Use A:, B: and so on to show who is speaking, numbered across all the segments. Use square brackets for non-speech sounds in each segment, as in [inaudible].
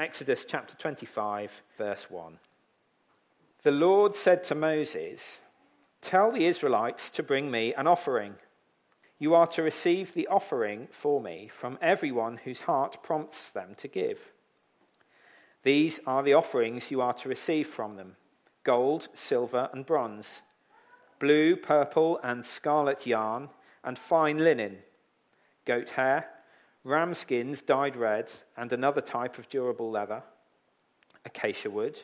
A: Exodus chapter 25, verse 1. The Lord said to Moses, Tell the Israelites to bring me an offering. You are to receive the offering for me from everyone whose heart prompts them to give. These are the offerings you are to receive from them gold, silver, and bronze, blue, purple, and scarlet yarn, and fine linen, goat hair ram skins dyed red, and another type of durable leather, acacia wood,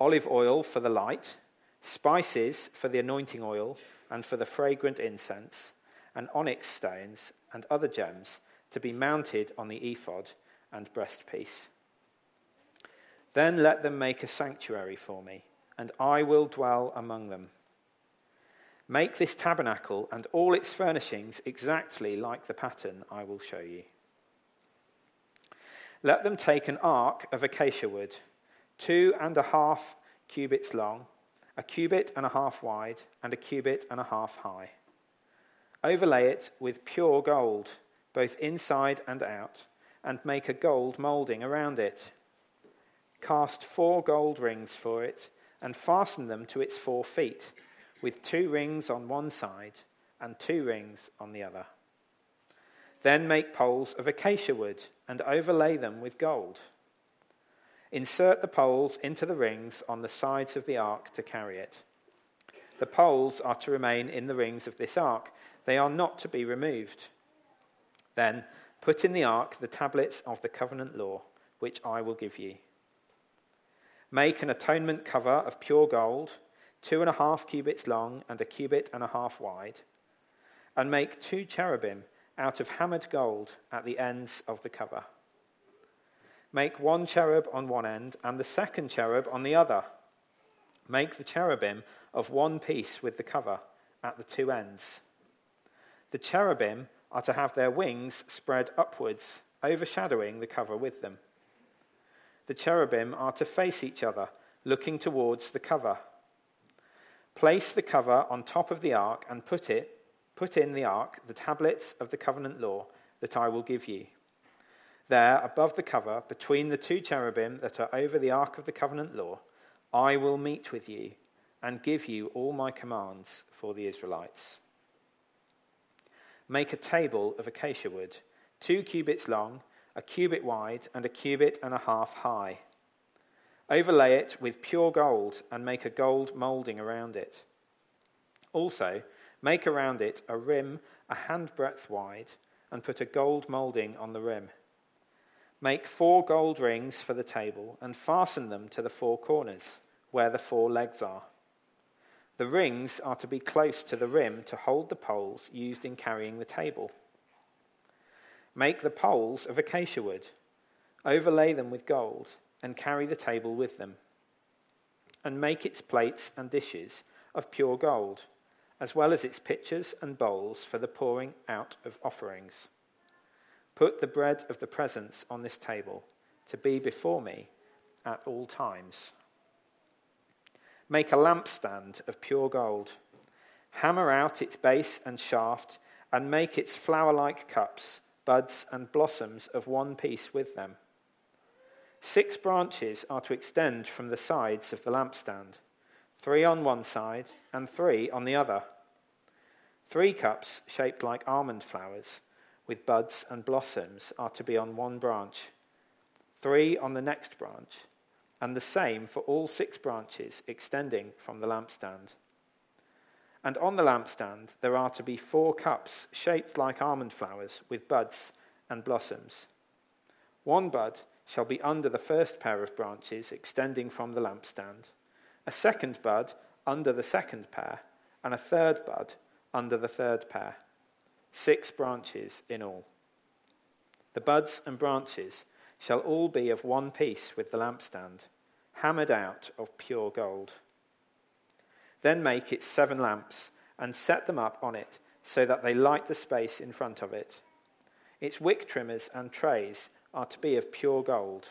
A: olive oil for the light, spices for the anointing oil and for the fragrant incense, and onyx stones and other gems to be mounted on the ephod and breastpiece. Then let them make a sanctuary for me, and I will dwell among them. Make this tabernacle and all its furnishings exactly like the pattern I will show you. Let them take an ark of acacia wood, two and a half cubits long, a cubit and a half wide, and a cubit and a half high. Overlay it with pure gold, both inside and out, and make a gold moulding around it. Cast four gold rings for it, and fasten them to its four feet with two rings on one side and two rings on the other. Then make poles of acacia wood and overlay them with gold. Insert the poles into the rings on the sides of the ark to carry it. The poles are to remain in the rings of this ark, they are not to be removed. Then put in the ark the tablets of the covenant law, which I will give you. Make an atonement cover of pure gold two and a half cubits long and a cubit and a half wide, and make two cherubim out of hammered gold at the ends of the cover. Make one cherub on one end and the second cherub on the other. Make the cherubim of one piece with the cover at the two ends. The cherubim are to have their wings spread upwards, overshadowing the cover with them. The cherubim are to face each other, looking towards the cover. Place the cover on top of the ark and put it put in the ark the tablets of the covenant law that I will give you. There, above the cover, between the two cherubim that are over the ark of the covenant law, I will meet with you and give you all my commands for the Israelites. Make a table of acacia wood, two cubits long, a cubit wide, and a cubit and a half high. Overlay it with pure gold and make a gold molding around it. Also, make around it a rim a handbreadth wide and put a gold molding on the rim. Make four gold rings for the table and fasten them to the four corners where the four legs are. The rings are to be close to the rim to hold the poles used in carrying the table. Make the poles of acacia wood, overlay them with gold and carry the table with them, and make its plates and dishes of pure gold, as well as its pitchers and bowls for the pouring out of offerings. Put the bread of the presence on this table to be before me at all times. Make a lampstand of pure gold. Hammer out its base and shaft, and make its flower like cups, buds, and blossoms of one piece with them. Six branches are to extend from the sides of the lampstand, three on one side and three on the other. Three cups shaped like almond flowers, with buds and blossoms, are to be on one branch, three on the next branch, and the same for all six branches extending from the lampstand. And on the lampstand there are to be four cups shaped like almond flowers, with buds and blossoms. One bud shall be under the first pair of branches extending from the lampstand, a second bud under the second pair, and a third bud under the third pair. Six branches in all. The buds and branches shall all be of one piece with the lampstand, hammered out of pure gold. Then make it seven lamps and set them up on it so that they light the space in front of it. Its wick trimmers and trays are to be of pure gold.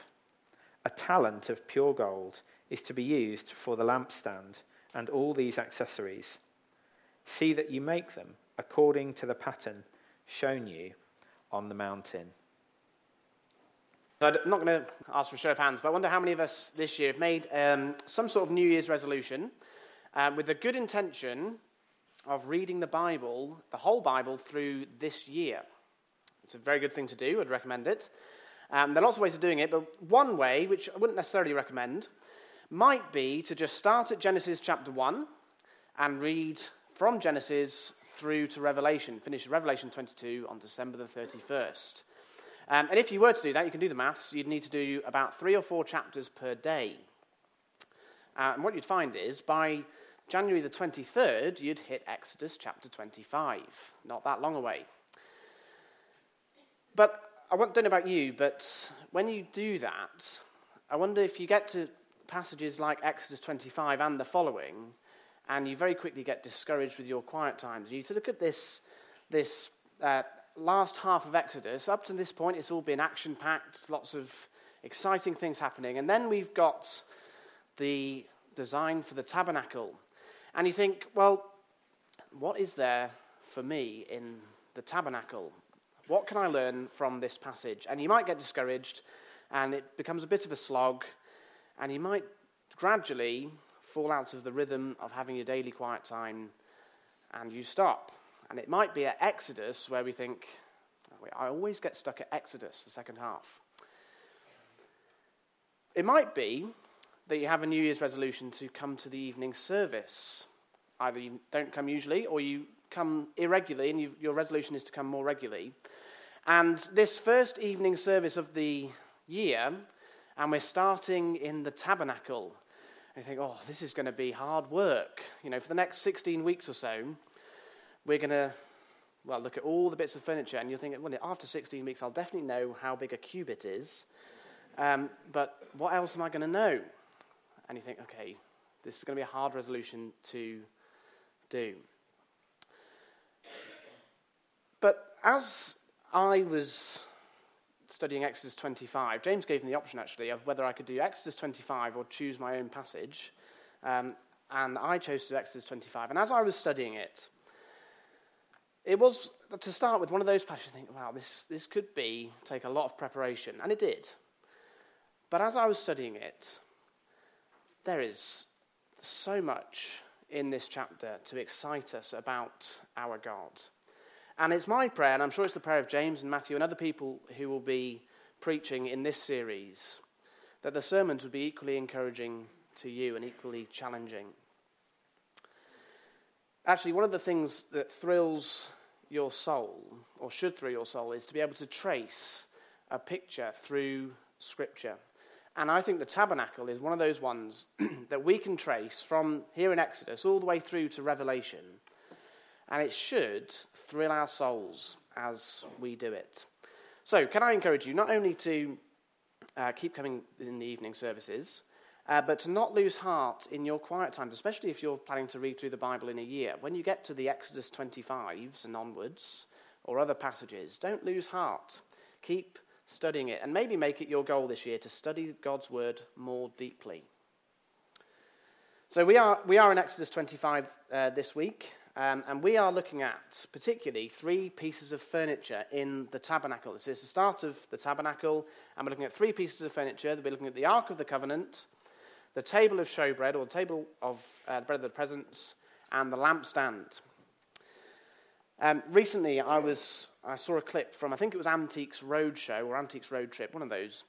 A: A talent of pure gold is to be used for the lampstand and all these accessories. See that you make them according to the pattern shown you on the mountain.
B: I'm not going to ask for a show of hands, but I wonder how many of us this year have made um, some sort of New Year's resolution uh, with the good intention of reading the Bible, the whole Bible, through this year. It's a very good thing to do. I'd recommend it. Um, there are lots of ways of doing it, but one way, which I wouldn't necessarily recommend, might be to just start at Genesis chapter 1 and read from Genesis through to Revelation, finish Revelation 22 on December the 31st. Um, and if you were to do that, you can do the maths, you'd need to do about three or four chapters per day. Uh, and what you'd find is by January the 23rd, you'd hit Exodus chapter 25. Not that long away. But I don't know about you, but when you do that, I wonder if you get to passages like Exodus 25 and the following, and you very quickly get discouraged with your quiet times. You look at this, this uh, last half of Exodus, up to this point, it's all been action packed, lots of exciting things happening. And then we've got the design for the tabernacle. And you think, well, what is there for me in the tabernacle? What can I learn from this passage? And you might get discouraged, and it becomes a bit of a slog, and you might gradually fall out of the rhythm of having your daily quiet time, and you stop. And it might be at Exodus where we think, oh, I always get stuck at Exodus, the second half. It might be that you have a New Year's resolution to come to the evening service. Either you don't come usually or you come irregularly and your resolution is to come more regularly. And this first evening service of the year, and we're starting in the tabernacle. And you think, oh, this is going to be hard work. You know, for the next 16 weeks or so, we're going to, well, look at all the bits of furniture, and you're thinking, well, after 16 weeks, I'll definitely know how big a cubit is. Um, but what else am I going to know? And you think, okay, this is going to be a hard resolution to do. But as I was studying Exodus 25, James gave me the option actually of whether I could do Exodus 25 or choose my own passage. Um, and I chose to do Exodus 25. And as I was studying it, it was, to start with, one of those passages, I think, wow, this, this could be, take a lot of preparation. And it did. But as I was studying it, there is so much in this chapter to excite us about our God. And it's my prayer, and I'm sure it's the prayer of James and Matthew and other people who will be preaching in this series, that the sermons would be equally encouraging to you and equally challenging. Actually, one of the things that thrills your soul, or should thrill your soul, is to be able to trace a picture through Scripture. And I think the tabernacle is one of those ones [clears throat] that we can trace from here in Exodus all the way through to Revelation. And it should thrill our souls as we do it. So, can I encourage you not only to uh, keep coming in the evening services, uh, but to not lose heart in your quiet times, especially if you're planning to read through the Bible in a year. When you get to the Exodus 25s and onwards, or other passages, don't lose heart. Keep studying it, and maybe make it your goal this year to study God's Word more deeply. So we are, we are in Exodus 25 uh, this week, um, and we are looking at particularly three pieces of furniture in the tabernacle. This is the start of the tabernacle, and we're looking at three pieces of furniture. We'll be looking at the Ark of the Covenant, the table of showbread, or the table of uh, the bread of the presence, and the lampstand. Um, recently, I was I saw a clip from I think it was Antiques Roadshow or Antiques Road Trip, one of those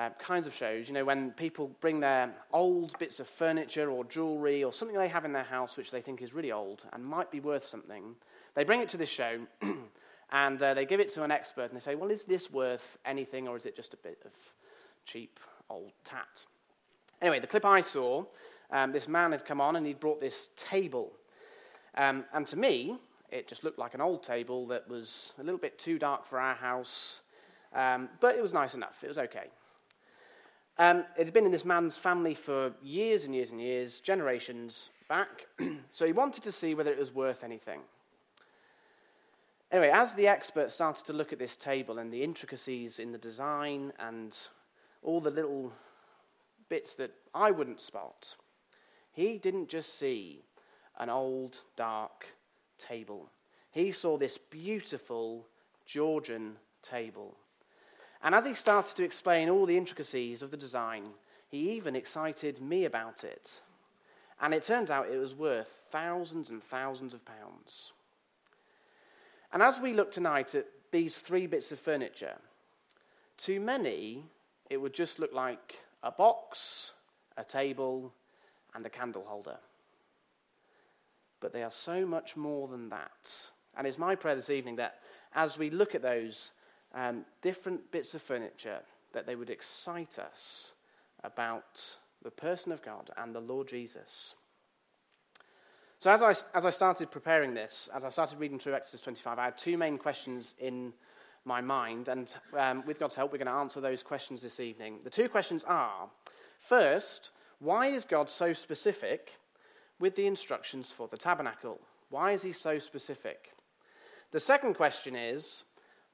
B: uh, kinds of shows. You know, when people bring their old bits of furniture or jewelry or something they have in their house which they think is really old and might be worth something, they bring it to this show [clears throat] and uh, they give it to an expert and they say, "Well, is this worth anything or is it just a bit of cheap old tat?" Anyway, the clip I saw, um, this man had come on and he'd brought this table. Um, and to me, it just looked like an old table that was a little bit too dark for our house, um, but it was nice enough. It was okay. Um, it had been in this man's family for years and years and years, generations back, [clears throat] so he wanted to see whether it was worth anything. Anyway, as the expert started to look at this table and the intricacies in the design and all the little bits that I wouldn't spot. He didn't just see an old, dark table, he saw this beautiful Georgian table. And as he started to explain all the intricacies of the design, he even excited me about it. And it turns out it was worth thousands and thousands of pounds. And as we look tonight at these three bits of furniture, to many, it would just look like a box, a table, and a candle holder. But they are so much more than that. And it's my prayer this evening that as we look at those um, different bits of furniture, that they would excite us about the person of God and the Lord Jesus. So, as I, as I started preparing this, as I started reading through Exodus 25, I had two main questions in my mind, and um, with God's help, we're going to answer those questions this evening. The two questions are first, why is God so specific with the instructions for the tabernacle? Why is he so specific? The second question is,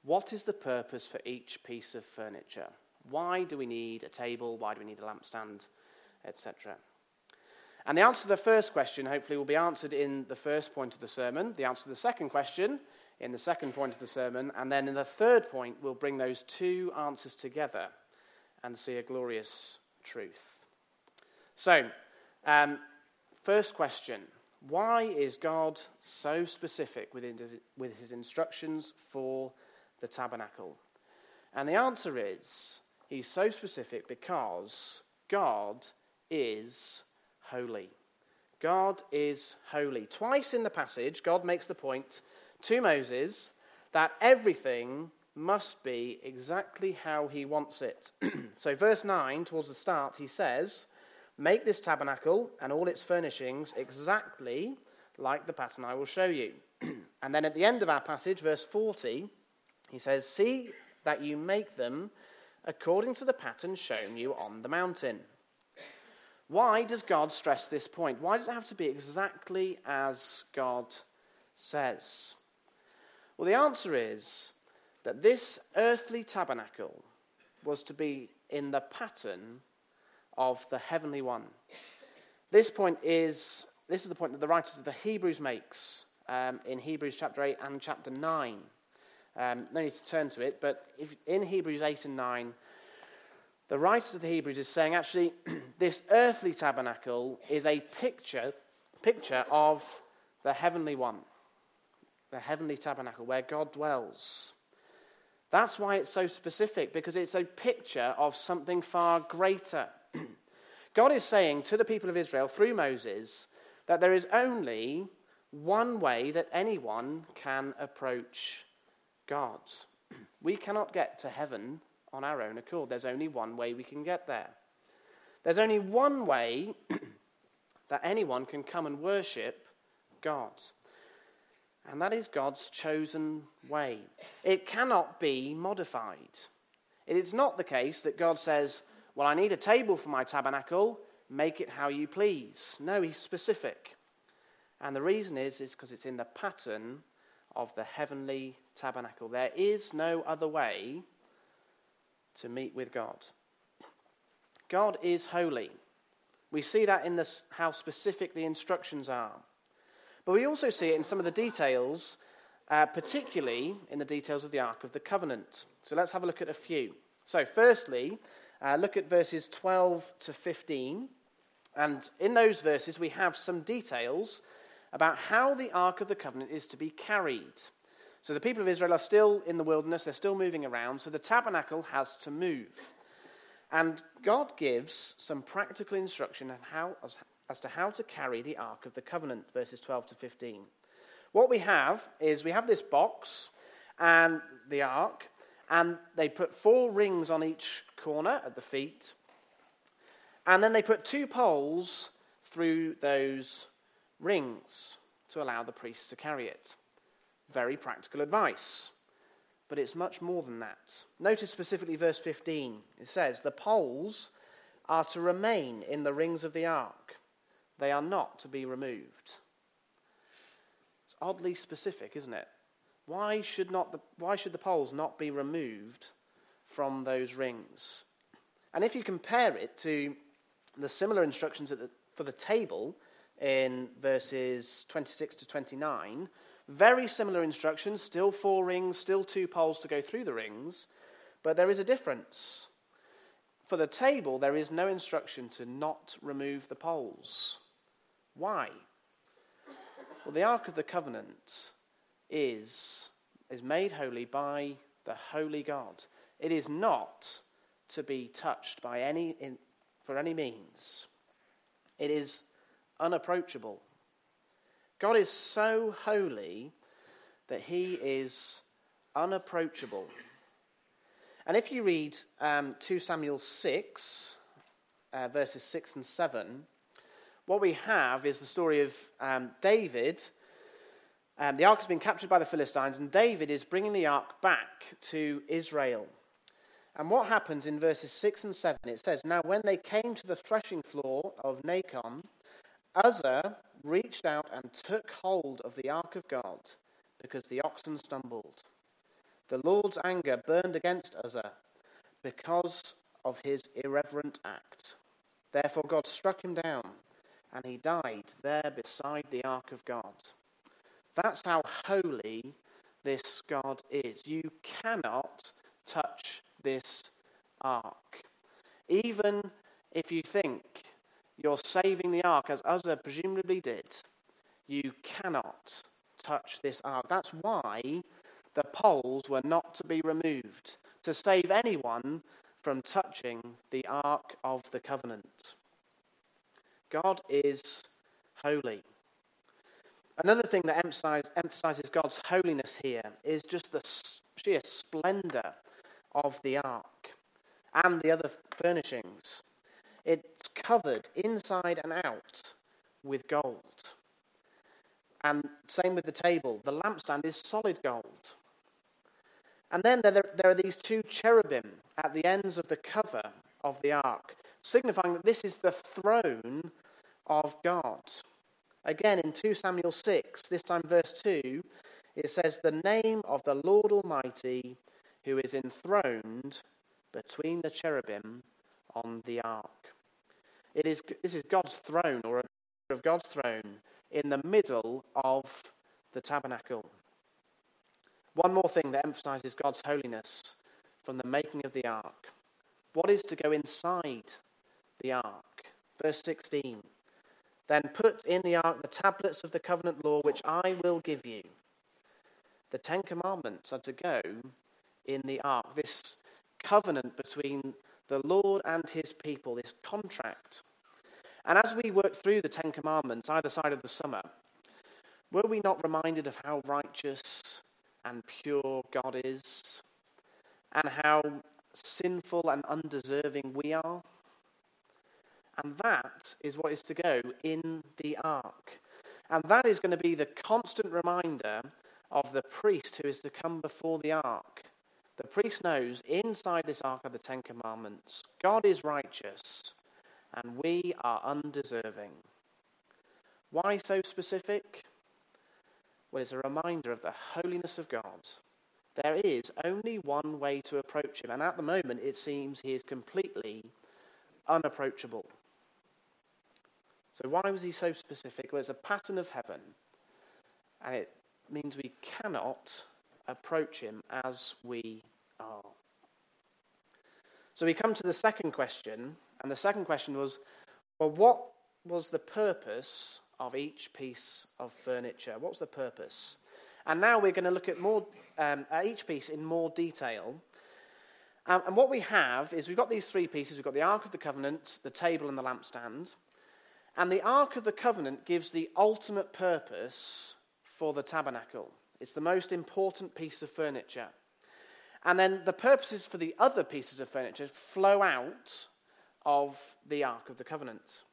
B: what is the purpose for each piece of furniture? Why do we need a table? Why do we need a lampstand, etc.? And the answer to the first question, hopefully, will be answered in the first point of the sermon. The answer to the second question in the second point of the sermon. And then in the third point, we'll bring those two answers together and see a glorious truth. So, um, first question Why is God so specific with his instructions for the tabernacle? And the answer is He's so specific because God is holy. God is holy. Twice in the passage, God makes the point to Moses that everything must be exactly how he wants it. [clears throat] so, verse 9, towards the start, he says, Make this tabernacle and all its furnishings exactly like the pattern I will show you. [clears throat] and then at the end of our passage, verse 40, he says, See that you make them according to the pattern shown you on the mountain. Why does God stress this point? Why does it have to be exactly as God says? Well, the answer is that this earthly tabernacle was to be in the pattern of the heavenly one. This point is this is the point that the writers of the Hebrews makes um, in Hebrews chapter 8 and chapter 9. Um, no need to turn to it, but if, in Hebrews 8 and 9, the writer of the Hebrews is saying actually, [clears throat] this earthly tabernacle is a picture, picture of the heavenly one, the heavenly tabernacle where God dwells. That's why it's so specific, because it's a picture of something far greater. [clears throat] God is saying to the people of Israel through Moses that there is only one way that anyone can approach God. We cannot get to heaven on our own accord. There's only one way we can get there. There's only one way [clears throat] that anyone can come and worship God. And that is God's chosen way. It cannot be modified. It is not the case that God says, Well, I need a table for my tabernacle, make it how you please. No, He's specific. And the reason is, is because it's in the pattern of the heavenly tabernacle. There is no other way to meet with God. God is holy. We see that in this, how specific the instructions are. But we also see it in some of the details, uh, particularly in the details of the Ark of the Covenant. So let's have a look at a few. So, firstly, uh, look at verses 12 to 15. And in those verses, we have some details about how the Ark of the Covenant is to be carried. So the people of Israel are still in the wilderness, they're still moving around, so the tabernacle has to move. And God gives some practical instruction on how, as, as to how to carry the Ark of the Covenant, verses 12 to 15. What we have is we have this box and the Ark, and they put four rings on each corner at the feet, and then they put two poles through those rings to allow the priests to carry it. Very practical advice. But it's much more than that. Notice specifically verse 15. It says, The poles are to remain in the rings of the ark, they are not to be removed. It's oddly specific, isn't it? Why should, not the, why should the poles not be removed from those rings? And if you compare it to the similar instructions the, for the table in verses 26 to 29, very similar instructions, still four rings, still two poles to go through the rings, But there is a difference. For the table, there is no instruction to not remove the poles. Why? Well, the Ark of the Covenant is, is made holy by the holy God. It is not to be touched by any, in, for any means. It is unapproachable. God is so holy that he is unapproachable. And if you read um, 2 Samuel 6, uh, verses 6 and 7, what we have is the story of um, David. Um, the ark has been captured by the Philistines, and David is bringing the ark back to Israel. And what happens in verses 6 and 7? It says, Now when they came to the threshing floor of Nakon, Uzzah reached out and took hold of the ark of God because the oxen stumbled. The Lord's anger burned against Uzzah because of his irreverent act. Therefore, God struck him down, and he died there beside the ark of God. That's how holy this God is. You cannot touch this ark. Even if you think you're saving the ark, as Uzzah presumably did, you cannot touch this ark. That's why the poles were not to be removed, to save anyone from touching the ark of the covenant. God is holy. Another thing that emphasizes God's holiness here is just the sheer splendor of the ark and the other furnishings. It's covered inside and out with gold. And same with the table. The lampstand is solid gold. And then there, there are these two cherubim at the ends of the cover of the ark, signifying that this is the throne of God. Again, in 2 Samuel 6, this time verse 2, it says, The name of the Lord Almighty who is enthroned between the cherubim on the ark. It is, this is God's throne, or a picture of God's throne, in the middle of the tabernacle. One more thing that emphasizes God's holiness from the making of the ark. What is to go inside the ark? Verse 16. Then put in the ark the tablets of the covenant law which I will give you. The Ten Commandments are to go in the ark, this covenant between the Lord and his people, this contract. And as we work through the Ten Commandments, either side of the summer, were we not reminded of how righteous and pure God is, and how sinful and undeserving we are? And that is what is to go in the ark. And that is going to be the constant reminder of the priest who is to come before the ark the priest knows inside this ark of the Ten Commandments, God is righteous and we are undeserving. Why so specific? Well, it's a reminder of the holiness of God. There is only one way to approach him, and at the moment it seems he is completely unapproachable. So, why was he so specific? Well, it's a pattern of heaven, and it means we cannot approach him as we are. So we come to the second question, and the second question was well, what was the purpose of each piece of furniture? What's the purpose? And now we're going to look at, more, um, at each piece in more detail. Um, and what we have is we've got these three pieces we've got the Ark of the Covenant, the table, and the lampstand. And the Ark of the Covenant gives the ultimate purpose for the tabernacle. It's the most important piece of furniture. And then the purposes for the other pieces of furniture flow out of the Ark of the Covenant.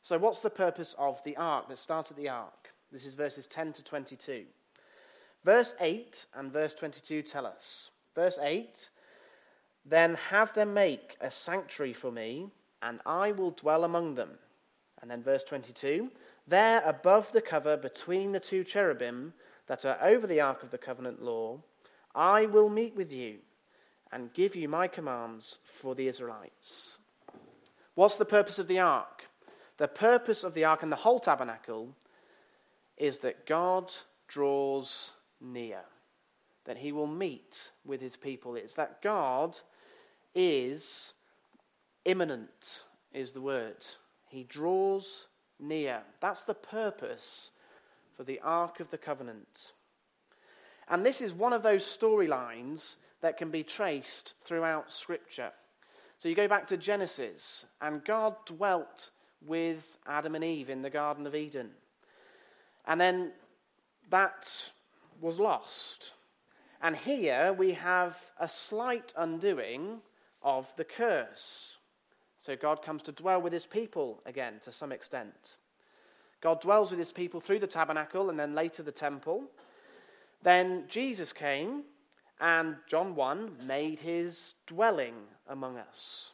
B: So, what's the purpose of the Ark? Let's start at the Ark. This is verses 10 to 22. Verse 8 and verse 22 tell us. Verse 8 Then have them make a sanctuary for me, and I will dwell among them. And then verse 22 There above the cover between the two cherubim, that are over the ark of the covenant law, I will meet with you and give you my commands for the Israelites. What's the purpose of the ark? The purpose of the ark and the whole tabernacle is that God draws near. that he will meet with his people. It's that God is immanent, is the word. He draws near. That's the purpose for the Ark of the Covenant. And this is one of those storylines that can be traced throughout Scripture. So you go back to Genesis, and God dwelt with Adam and Eve in the Garden of Eden. And then that was lost. And here we have a slight undoing of the curse. So God comes to dwell with his people again to some extent. God dwells with his people through the tabernacle and then later the temple. Then Jesus came and John 1 made his dwelling among us.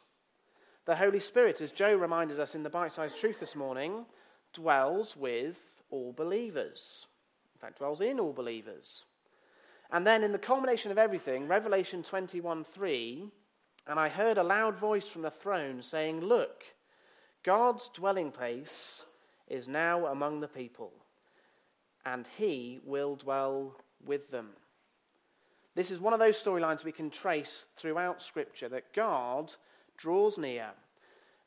B: The Holy Spirit, as Joe reminded us in the bite sized truth this morning, dwells with all believers. In fact, dwells in all believers. And then in the culmination of everything, Revelation 21 3, and I heard a loud voice from the throne saying, Look, God's dwelling place is now among the people, and he will dwell with them. This is one of those storylines we can trace throughout Scripture that God draws near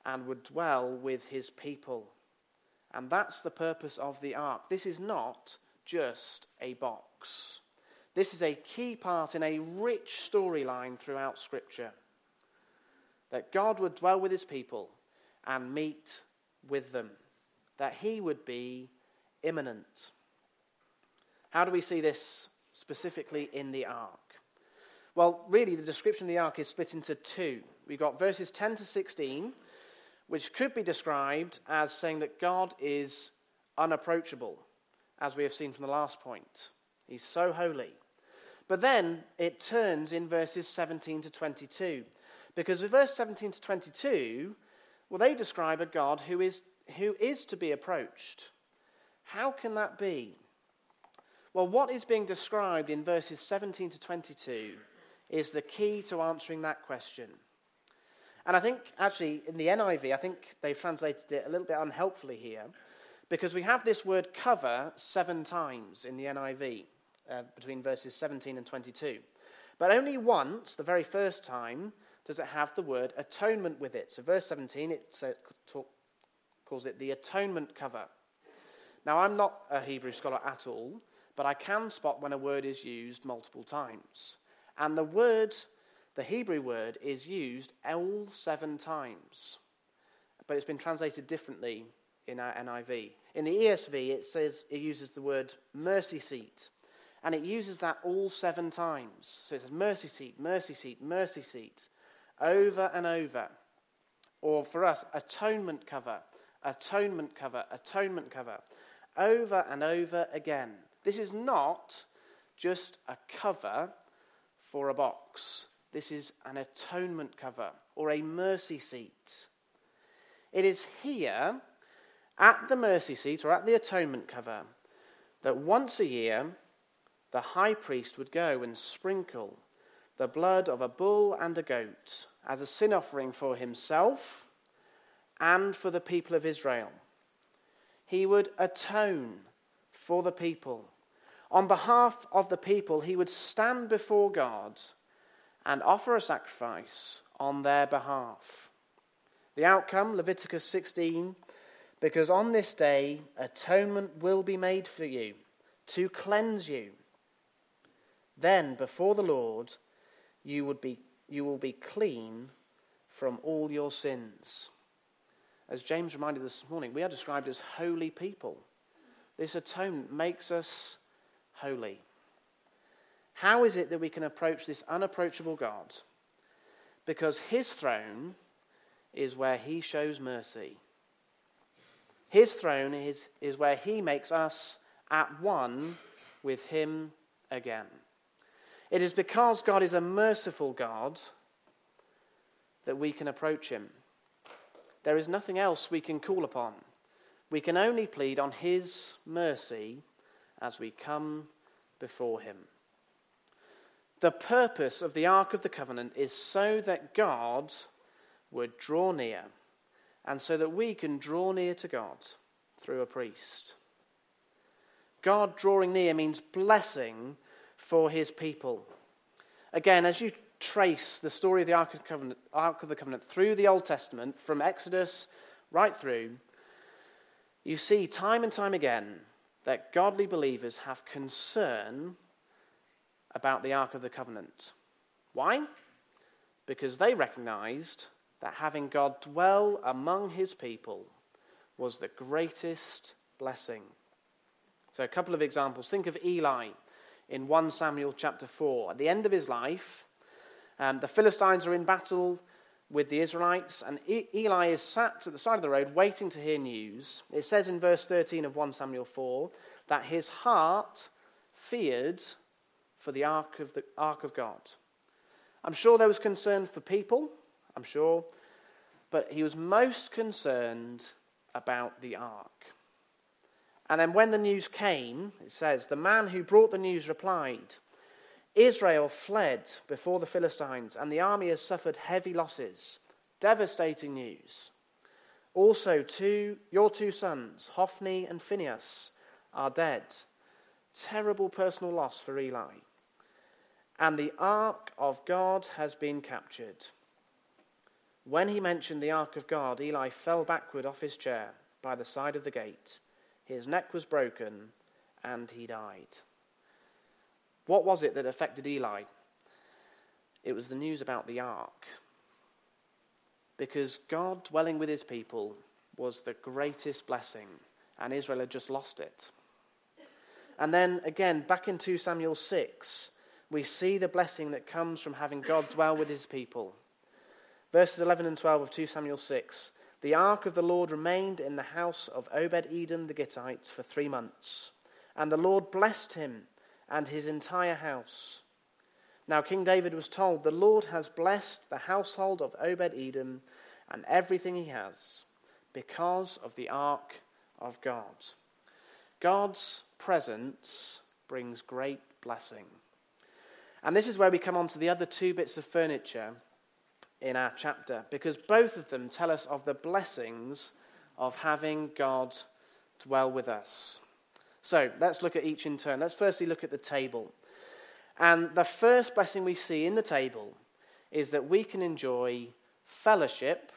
B: and would dwell with his people. And that's the purpose of the ark. This is not just a box. This is a key part in a rich storyline throughout Scripture. That God would dwell with his people and meet with them. That he would be immanent. How do we see this specifically in the ark? Well, really, the description of the ark is split into two. We've got verses 10 to 16, which could be described as saying that God is unapproachable, as we have seen from the last point. He's so holy. But then it turns in verses 17 to 22. Because with verse 17 to 22, well, they describe a God who is, who is to be approached. How can that be? Well, what is being described in verses 17 to 22 is the key to answering that question. And I think, actually, in the NIV, I think they've translated it a little bit unhelpfully here, because we have this word cover seven times in the NIV, uh, between verses 17 and 22. But only once, the very first time, does it have the word atonement with it. So, verse 17, it talk, calls it the atonement cover. Now, I'm not a Hebrew scholar at all, but I can spot when a word is used multiple times. And the word, the Hebrew word, is used all seven times. But it's been translated differently in our NIV. In the ESV, it says it uses the word mercy seat. And it uses that all seven times. So it says mercy seat, mercy seat, mercy seat, over and over. Or for us, atonement cover, atonement cover, atonement cover, over and over again. This is not just a cover for a box. This is an atonement cover or a mercy seat. It is here at the mercy seat or at the atonement cover that once a year the high priest would go and sprinkle the blood of a bull and a goat as a sin offering for himself and for the people of Israel. He would atone for the people on behalf of the people, he would stand before God and offer a sacrifice on their behalf. The outcome, Leviticus 16, because on this day atonement will be made for you to cleanse you. Then before the Lord you, would be, you will be clean from all your sins. As James reminded us this morning, we are described as holy people. This atonement makes us holy. How is it that we can approach this unapproachable God? Because his throne is where he shows mercy. His throne is, is where he makes us at one with him again. It is because God is a merciful God that we can approach him. There is nothing else we can call upon. We can only plead on his mercy as we come before him. The purpose of the Ark of the Covenant is so that God would draw near and so that we can draw near to God through a priest. God drawing near means blessing for his people. Again, as you trace the story of the Ark of, Covenant, Ark of the Covenant through the Old Testament, from Exodus right through, you see time and time again that godly believers have concern about the Ark of the Covenant. Why? Because they recognized that having God dwell among his people was the greatest blessing. So, a couple of examples. Think of Eli in 1 Samuel chapter 4. At the end of his life, um, the Philistines are in battle with the Israelites, and e- Eli is sat at the side of the road waiting to hear news. It says in verse 13 of 1 Samuel 4 that his heart feared for the ark of, the, ark of God. I'm sure there was concern for people, I'm sure, but he was most concerned about the ark. And then when the news came, it says, the man who brought the news replied, Israel fled before the Philistines, and the army has suffered heavy losses. Devastating news. Also, two, your two sons, Hophni and Phinehas, are dead. Terrible personal loss for Eli. And the ark of God has been captured. When he mentioned the ark of God, Eli fell backward off his chair by the side of the gate. His neck was broken, and he died. What was it that affected Eli? It was the news about the ark. Because God dwelling with his people was the greatest blessing, and Israel had just lost it. And then again, back in 2 Samuel 6, we see the blessing that comes from having God dwell with his people. Verses 11 and 12 of 2 Samuel 6 the ark of the Lord remained in the house of Obed Edom the Gittite for three months, and the Lord blessed him and his entire house. Now, King David was told, The Lord has blessed the household of Obed Edom and everything he has because of the ark of God. God's presence brings great blessing. And this is where we come on to the other two bits of furniture in our chapter because both of them tell us of the blessings of having God dwell with us. So let's look at each in turn. Let's firstly look at the table. And the first blessing we see in the table is that we can enjoy fellowship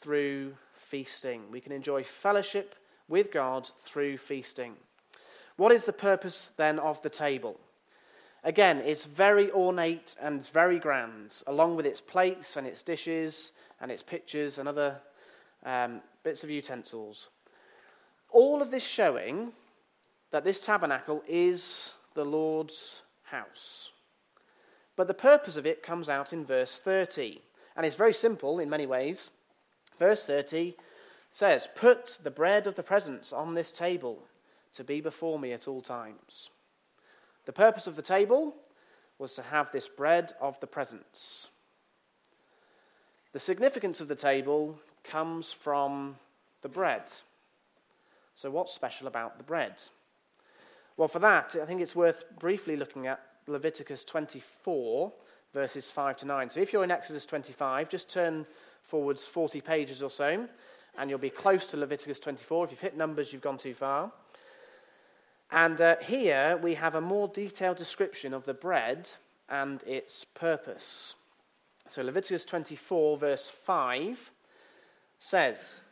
B: through feasting. We can enjoy fellowship with God through feasting. What is the purpose then of the table? Again, it's very ornate and very grand, along with its plates and its dishes and its pitchers and other um, bits of utensils. All of this showing that this tabernacle is the Lord's house. But the purpose of it comes out in verse 30. And it's very simple in many ways. Verse 30 says, Put the bread of the presence on this table to be before me at all times. The purpose of the table was to have this bread of the presence. The significance of the table comes from the bread. So, what's special about the bread? Well, for that, I think it's worth briefly looking at Leviticus 24, verses 5 to 9. So, if you're in Exodus 25, just turn forwards 40 pages or so, and you'll be close to Leviticus 24. If you've hit numbers, you've gone too far. And uh, here we have a more detailed description of the bread and its purpose. So Leviticus 24, verse 5 says,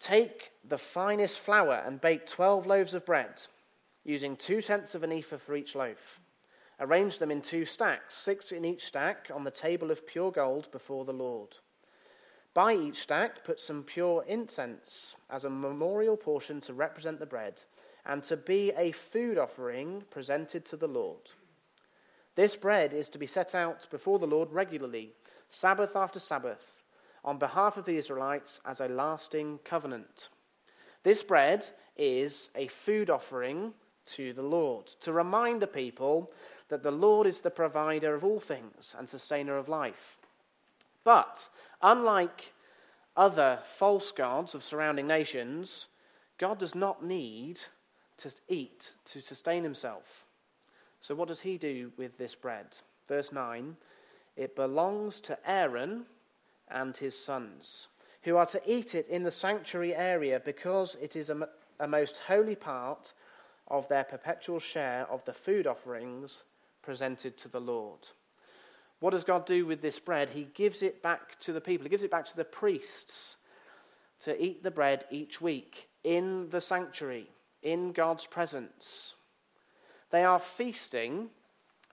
B: Take the finest flour and bake 12 loaves of bread, using two tenths of an ephah for each loaf. Arrange them in two stacks, six in each stack, on the table of pure gold before the Lord. By each stack, put some pure incense as a memorial portion to represent the bread and to be a food offering presented to the Lord. This bread is to be set out before the Lord regularly, Sabbath after Sabbath, on behalf of the Israelites as a lasting covenant. This bread is a food offering to the Lord, to remind the people that the Lord is the provider of all things and sustainer of life. But, unlike other false gods of surrounding nations, God does not need to eat to sustain himself. So, what does he do with this bread? Verse 9 It belongs to Aaron and his sons, who are to eat it in the sanctuary area because it is a, a most holy part of their perpetual share of the food offerings presented to the Lord. What does God do with this bread? He gives it back to the people, He gives it back to the priests to eat the bread each week in the sanctuary, in God's presence. They are feasting,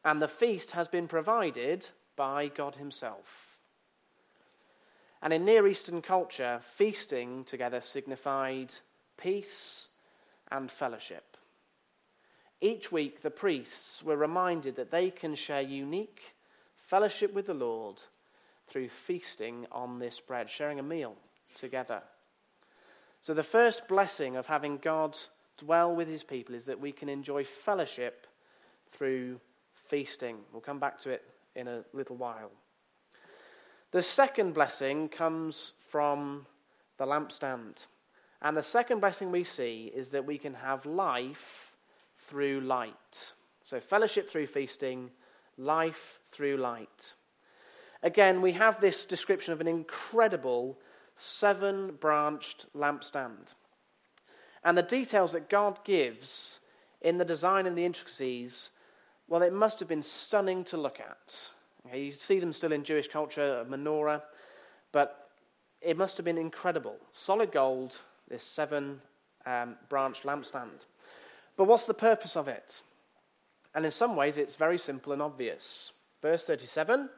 B: and the feast has been provided by God Himself. And in Near Eastern culture, feasting together signified peace and fellowship. Each week, the priests were reminded that they can share unique fellowship with the Lord through feasting on this bread, sharing a meal together. So, the first blessing of having God dwell with his people is that we can enjoy fellowship through feasting. We'll come back to it in a little while. The second blessing comes from the lampstand. And the second blessing we see is that we can have life through light. So, fellowship through feasting, life through light. Again, we have this description of an incredible seven branched lampstand. And the details that God gives in the design and the intricacies, well, it must have been stunning to look at. Okay, you see them still in Jewish culture, a menorah, but it must have been incredible. Solid gold, this seven um, branched lampstand. But what's the purpose of it? And in some ways, it's very simple and obvious. Verse 37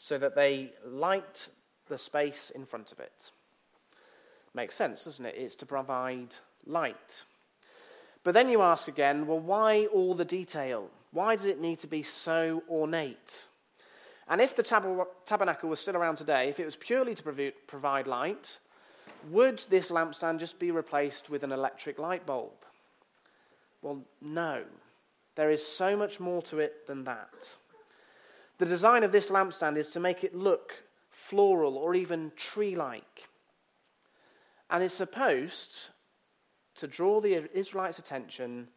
B: so that they light the space in front of it. Makes sense, doesn't it? It's to provide light. But then you ask again, well, why all the detail? Why does it need to be so ornate? And if the tab- tabernacle was still around today, if it was purely to provide light, would this lampstand just be replaced with an electric light bulb? Well, no. There is so much more to it than that. The design of this lampstand is to make it look floral or even tree like. And it's supposed to draw the Israelites' attention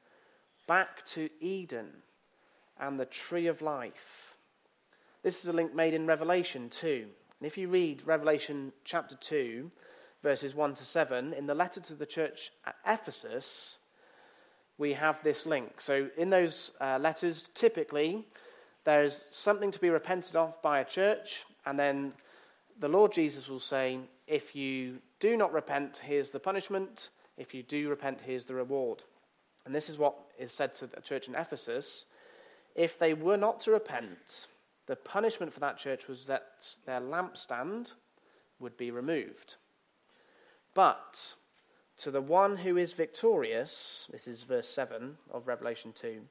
B: back to Eden and the tree of life. This is a link made in Revelation 2. And if you read Revelation chapter 2, verses 1 to 7, in the letter to the church at Ephesus, we have this link. So in those uh, letters, typically, there's something to be repented of by a church, and then the Lord Jesus will say, If you do not repent, here's the punishment. If you do repent, here's the reward. And this is what is said to the church in Ephesus. If they were not to repent, the punishment for that church was that their lampstand would be removed. But to the one who is victorious, this is verse 7 of Revelation 2,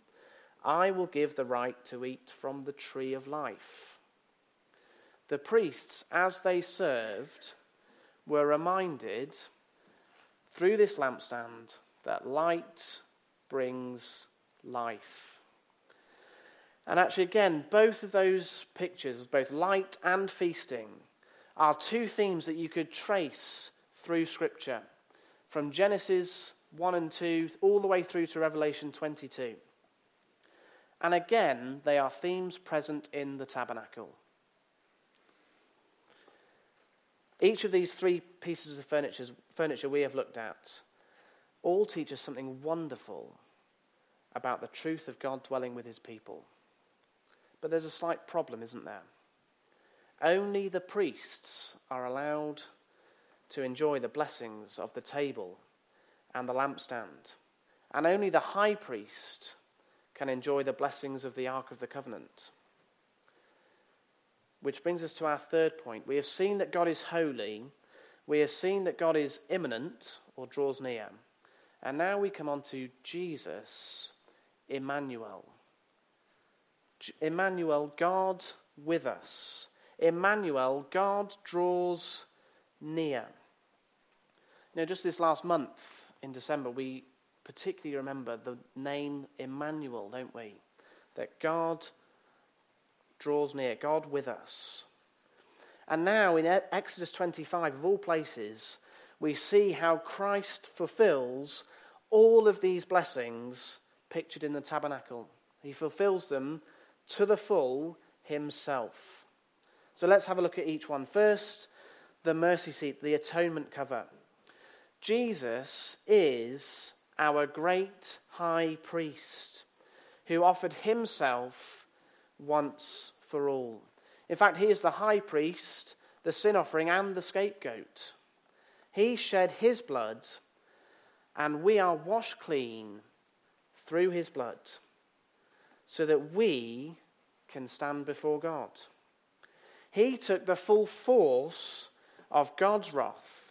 B: I will give the right to eat from the tree of life the priests, as they served, were reminded through this lampstand that light brings life. And actually, again, both of those pictures, both light and feasting, are two themes that you could trace through Scripture from Genesis 1 and 2 all the way through to Revelation 22. And again, they are themes present in the tabernacle. Each of these three pieces of furniture we have looked at all teach us something wonderful about the truth of God dwelling with his people. But there's a slight problem, isn't there? Only the priests are allowed to enjoy the blessings of the table and the lampstand. And only the high priest can enjoy the blessings of the Ark of the Covenant. Which brings us to our third point. We have seen that God is holy, we have seen that God is immanent or draws near. And now we come on to Jesus, Emmanuel. Emmanuel, God with us. Emmanuel, God draws near. You know, just this last month in December, we particularly remember the name Emmanuel, don't we? That God draws near, God with us. And now in Exodus 25, of all places, we see how Christ fulfills all of these blessings pictured in the tabernacle. He fulfills them to the full himself. So let's have a look at each one. First, the mercy seat, the atonement cover. Jesus is our great high priest who offered himself once for all. In fact, he is the high priest, the sin offering, and the scapegoat. He shed his blood, and we are washed clean through his blood, so that we can stand before God. He took the full force of God's wrath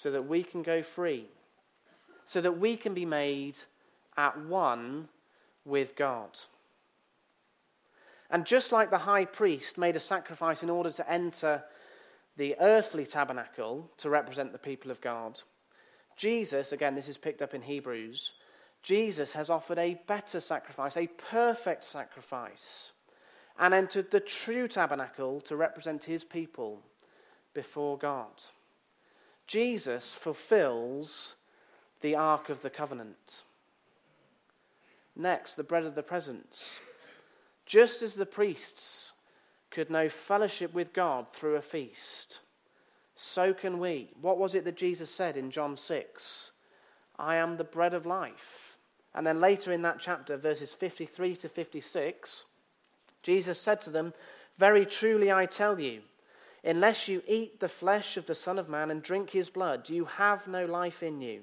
B: so that we can go free, so that we can be made at one with God. And just like the high priest made a sacrifice in order to enter the earthly tabernacle to represent the people of God, Jesus, again, this is picked up in Hebrews, Jesus has offered a better sacrifice, a perfect sacrifice, and entered the true tabernacle to represent his people before God. Jesus fulfills the Ark of the Covenant. Next, the bread of the presence. Just as the priests could know fellowship with God through a feast, so can we. What was it that Jesus said in John 6? I am the bread of life. And then later in that chapter, verses 53 to 56, Jesus said to them, Very truly I tell you, unless you eat the flesh of the Son of Man and drink his blood, you have no life in you.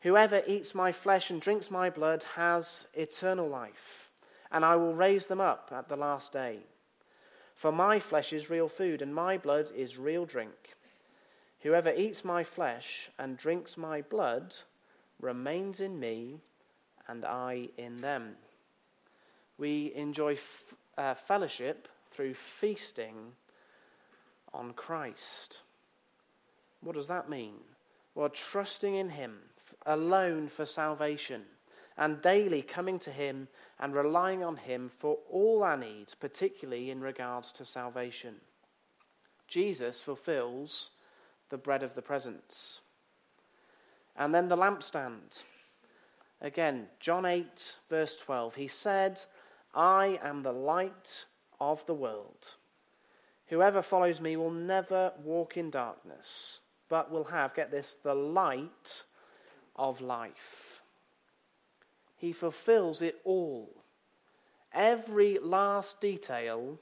B: Whoever eats my flesh and drinks my blood has eternal life, and I will raise them up at the last day. For my flesh is real food, and my blood is real drink. Whoever eats my flesh and drinks my blood remains in me, and I in them. We enjoy f- uh, fellowship through feasting on Christ. What does that mean? Well, trusting in Him alone for salvation and daily coming to Him and relying on Him for all our needs, particularly in regards to salvation. Jesus fulfills the bread of the presence. And then the lampstand. Again, John 8, verse 12. He said, I am the light of the world. Whoever follows me will never walk in darkness, but will have, get this, the light of life. He fulfills it all. Every last detail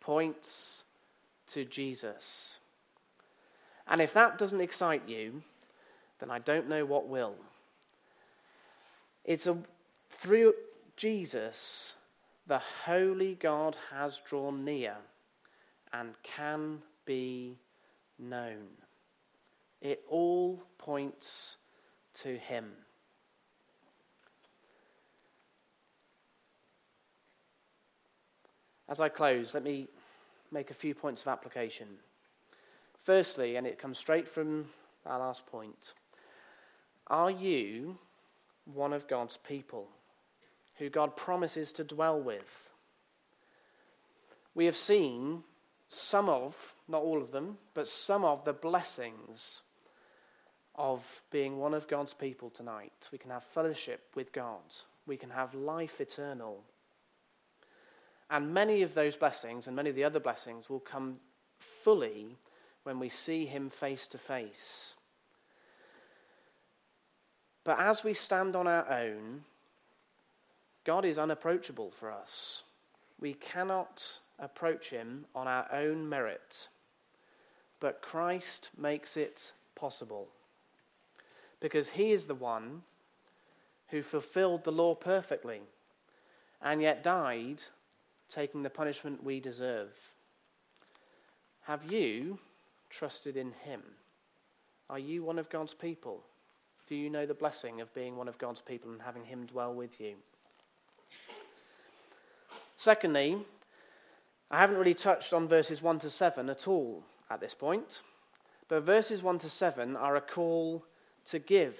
B: points to Jesus. And if that doesn't excite you, then I don't know what will. It's a, through Jesus, the Holy God has drawn near and can be known. It all points to Him. As I close, let me make a few points of application. Firstly, and it comes straight from our last point are you one of God's people who God promises to dwell with? We have seen some of, not all of them, but some of the blessings of being one of God's people tonight. We can have fellowship with God, we can have life eternal. And many of those blessings and many of the other blessings will come fully when we see Him face to face. But as we stand on our own, God is unapproachable for us. We cannot approach Him on our own merit, but Christ makes it possible because he is the one who fulfilled the law perfectly and yet died taking the punishment we deserve. Have you trusted in him? Are you one of God's people? Do you know the blessing of being one of God's people and having him dwell with you? Secondly, I haven't really touched on verses 1 to 7 at all at this point, but verses 1 to 7 are a call to give,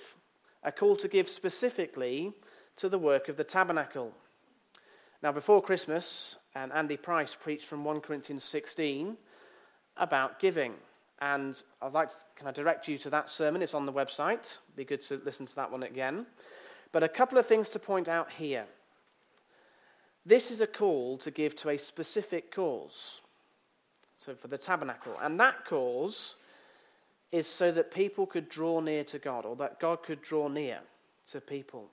B: a call to give specifically to the work of the tabernacle. Now, before Christmas, and Andy Price preached from 1 Corinthians 16 about giving. And I'd like to, can I direct you to that sermon? It's on the website. It'd be good to listen to that one again. But a couple of things to point out here. This is a call to give to a specific cause. So for the tabernacle. And that cause is so that people could draw near to God, or that God could draw near. to people.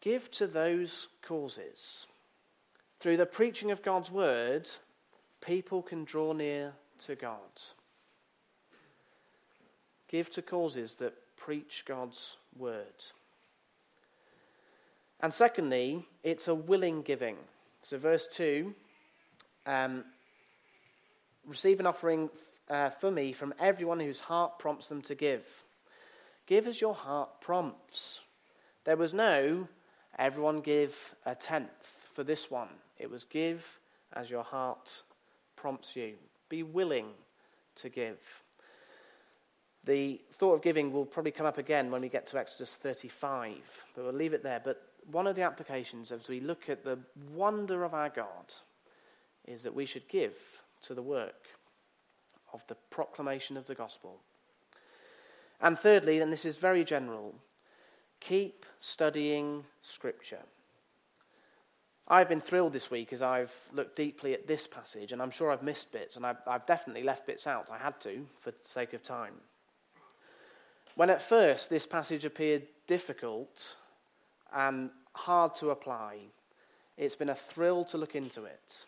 B: Give to those causes. Through the preaching of God's word, people can draw near to God. Give to causes that preach God's word. And secondly, it's a willing giving. So, verse 2 um, receive an offering uh, for me from everyone whose heart prompts them to give. Give as your heart prompts. There was no everyone give a tenth for this one. It was give as your heart prompts you. Be willing to give. The thought of giving will probably come up again when we get to Exodus 35, but we'll leave it there. But one of the applications as we look at the wonder of our God is that we should give to the work of the proclamation of the gospel. And thirdly, and this is very general, keep studying Scripture. I've been thrilled this week as I've looked deeply at this passage, and I'm sure I've missed bits, and I've, I've definitely left bits out. I had to, for the sake of time. When at first this passage appeared difficult and hard to apply, it's been a thrill to look into it.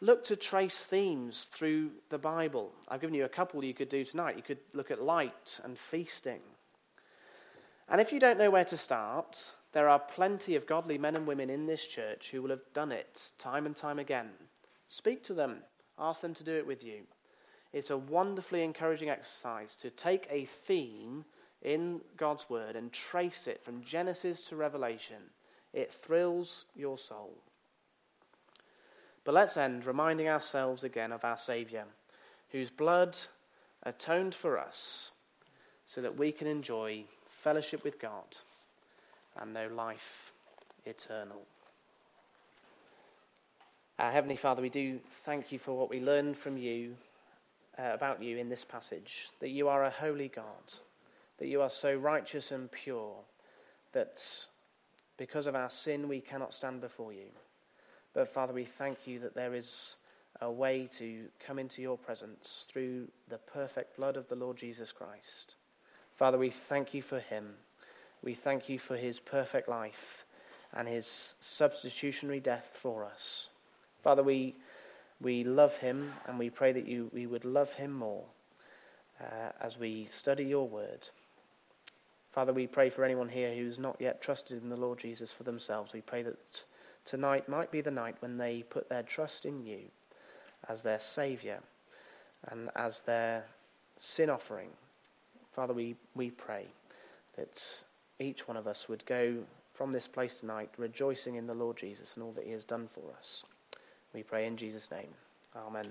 B: Look to trace themes through the Bible. I've given you a couple you could do tonight. You could look at light and feasting. And if you don't know where to start, there are plenty of godly men and women in this church who will have done it time and time again. Speak to them, ask them to do it with you. It's a wonderfully encouraging exercise to take a theme in God's Word and trace it from Genesis to Revelation. It thrills your soul. But let's end reminding ourselves again of our Saviour, whose blood atoned for us so that we can enjoy fellowship with God and know life eternal. Our Heavenly Father, we do thank you for what we learn from you, uh, about you in this passage, that you are a holy God, that you are so righteous and pure that because of our sin we cannot stand before you. But Father, we thank you that there is a way to come into your presence through the perfect blood of the Lord Jesus Christ. Father, we thank you for him. We thank you for his perfect life and his substitutionary death for us. Father, we, we love him and we pray that you, we would love him more uh, as we study your word. Father, we pray for anyone here who's not yet trusted in the Lord Jesus for themselves. We pray that tonight might be the night when they put their trust in you as their Saviour and as their sin offering. Father, we, we pray that each one of us would go from this place tonight rejoicing in the Lord Jesus and all that he has done for us. We pray in Jesus' name. Amen.